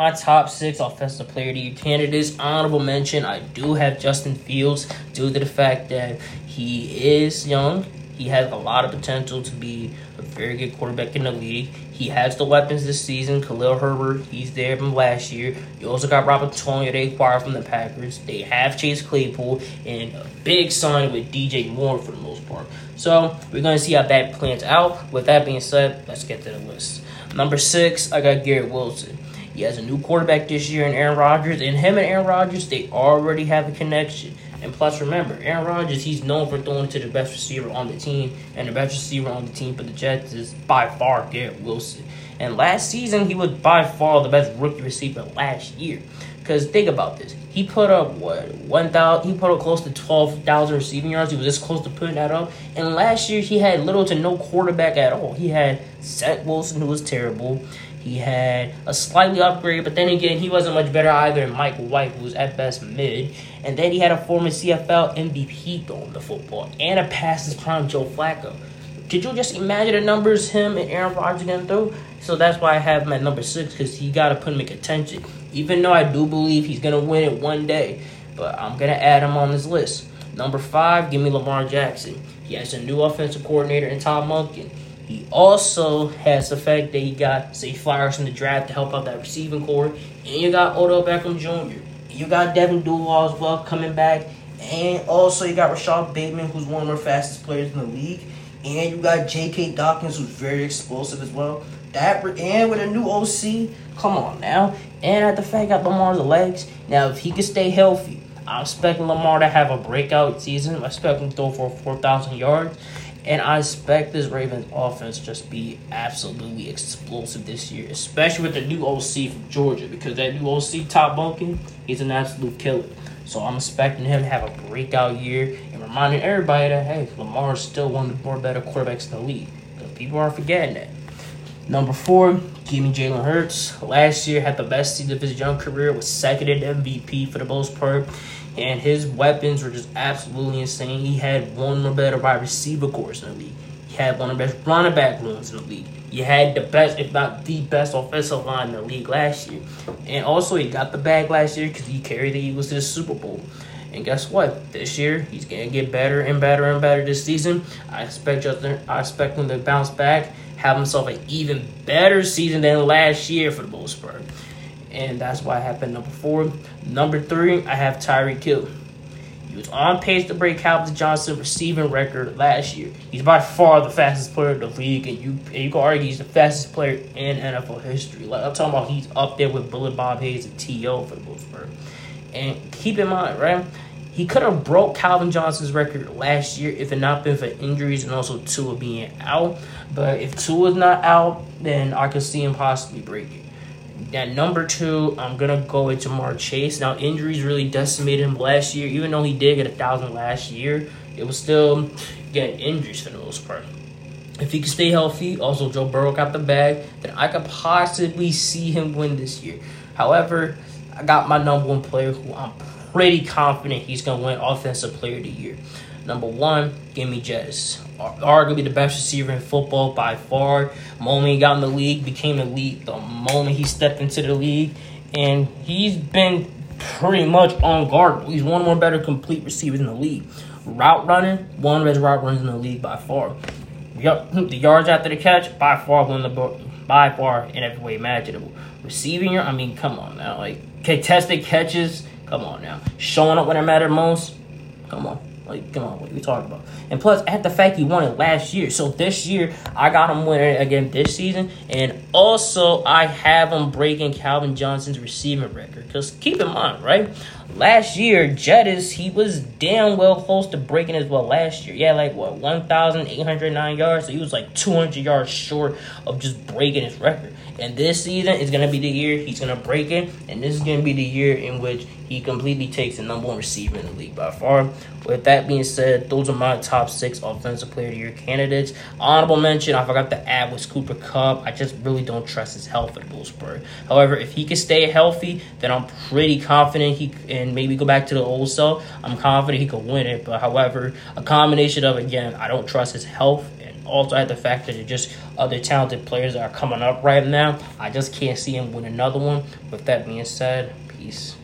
My top six offensive player the year candidates, honorable mention, I do have Justin Fields due to the fact that he is young. He has a lot of potential to be a very good quarterback in the league. He has the weapons this season. Khalil Herbert, he's there from last year. You also got Robert Tonyan they acquired from the Packers. They have Chase Claypool and a big sign with DJ Moore for the most part. So we're to see how that plans out. With that being said, let's get to the list. Number six, I got Garrett Wilson. He has a new quarterback this year in Aaron Rodgers, and him and Aaron Rodgers, they already have a connection. And plus, remember, Aaron Rodgers, he's known for throwing to the best receiver on the team, and the best receiver on the team for the Jets is by far Garrett Wilson. And last season, he was by far the best rookie receiver last year. Because think about this, he put up what one thousand, he put up close to twelve thousand receiving yards. He was this close to putting that up. And last year, he had little to no quarterback at all. He had Zach Wilson, who was terrible. He had a slightly upgrade, but then again, he wasn't much better either than Mike White, who was at best mid. And then he had a former CFL MVP throwing the football and a passes prime Joe Flacco. Could you just imagine the numbers him and Aaron Rodgers are going through? So that's why I have him at number six because he got to put him in contention. Even though I do believe he's going to win it one day, but I'm going to add him on this list. Number five, give me Lamar Jackson. He has a new offensive coordinator in Todd Monken. He also has the fact that he got Zay Flowers in the draft to help out that receiving corps. And you got Odell Beckham Jr. You got Devin Duvall as well coming back. And also you got Rashod Bateman, who's one of the fastest players in the league. And you got J.K. Dobbins, who's very explosive as well. That and with a new OC, come on now. And at the fact that Lamar's legs, now if he can stay healthy, I'm expecting Lamar to have a breakout season. I expect him to throw for 4,000 yards. And I expect this Ravens offense just be absolutely explosive this year, especially with the new OC from Georgia, because that new OC Todd Monken, he's an absolute killer. So I'm expecting him to have a breakout year and reminding everybody that hey, Lamar is still one of the more better quarterbacks in the league. People are forgetting that. Number four, give me Jalen Hurts. Last year had the best season of his young career, was second in MVP for the most part and his weapons were just absolutely insane. He had one of the better wide receiver cores in the league. He had one of the best running back rooms in the league. He had the best, if not the best, offensive line in the league last year. And also, he got the bag last year because he carried the Eagles to the Super Bowl. And guess what? This year, he's gonna get better and better and better this season. I expect Justin. I expect him to bounce back, have himself an even better season than last year for the most and that's why I have been number four. Number three, I have Tyreek Hill. He was on pace to break Calvin Johnson receiving record last year. He's by far the fastest player in the league, and you and you can argue he's the fastest player in NFL history. Like I'm talking about, he's up there with Bullet Bob Hayes and T.O. for the most. And keep in mind, right? He could have broke Calvin Johnson's record last year if it not been for injuries and also Tua being out. But if Tua's not out, then I could see him possibly break it. At number two, I'm gonna go with Ja'Marr Chase. Now injuries really decimated him last year. Even though he did get a thousand last year, it was still getting injuries for the most part. If he can stay healthy, also Joe Burrow got the bag, then I could possibly see him win this year. However, I got my number one player who I'm pretty confident he's gonna win Offensive Player of the Year. Number one, give me Jettis. Arguably be the best receiver in football by far. Moment he got in the league, became elite. The moment he stepped into the league, and he's been pretty much on guard. He's one of the better complete receivers in the league. Route running, one of the best route runners in the league by far. The yards after the catch, by far one of the by far in every way imaginable. Receiving, I mean, come on now, like contested catches, come on now. Showing up when it mattered most, come on. Like, come on, what are we talking about? And plus, at the fact he won it last year. So this year, I got him winning again this season. And also, I have him breaking Calvin Johnson's receiving record. Because keep in mind, right? Last year, Jettis, he was damn well close to breaking as well last year. Yeah, like what, 1,809 yards? So he was like 200 yards short of just breaking his record. And this season is to be the year he's to break it. And this is to be the year in which he completely takes the number one receiver in the league by far. With that being said, those are my top six offensive player of the year candidates. Honorable mention, I forgot to add was Cooper Kupp. I just really don't trust his health the most. However, if he can stay healthy, then I'm pretty confident he and maybe go back to the old self. I'm confident he could win it. But however, a combination of again, I don't trust his health and also have the fact that just other talented players that are coming up right now. I just can't see him win another one. With that being said, peace.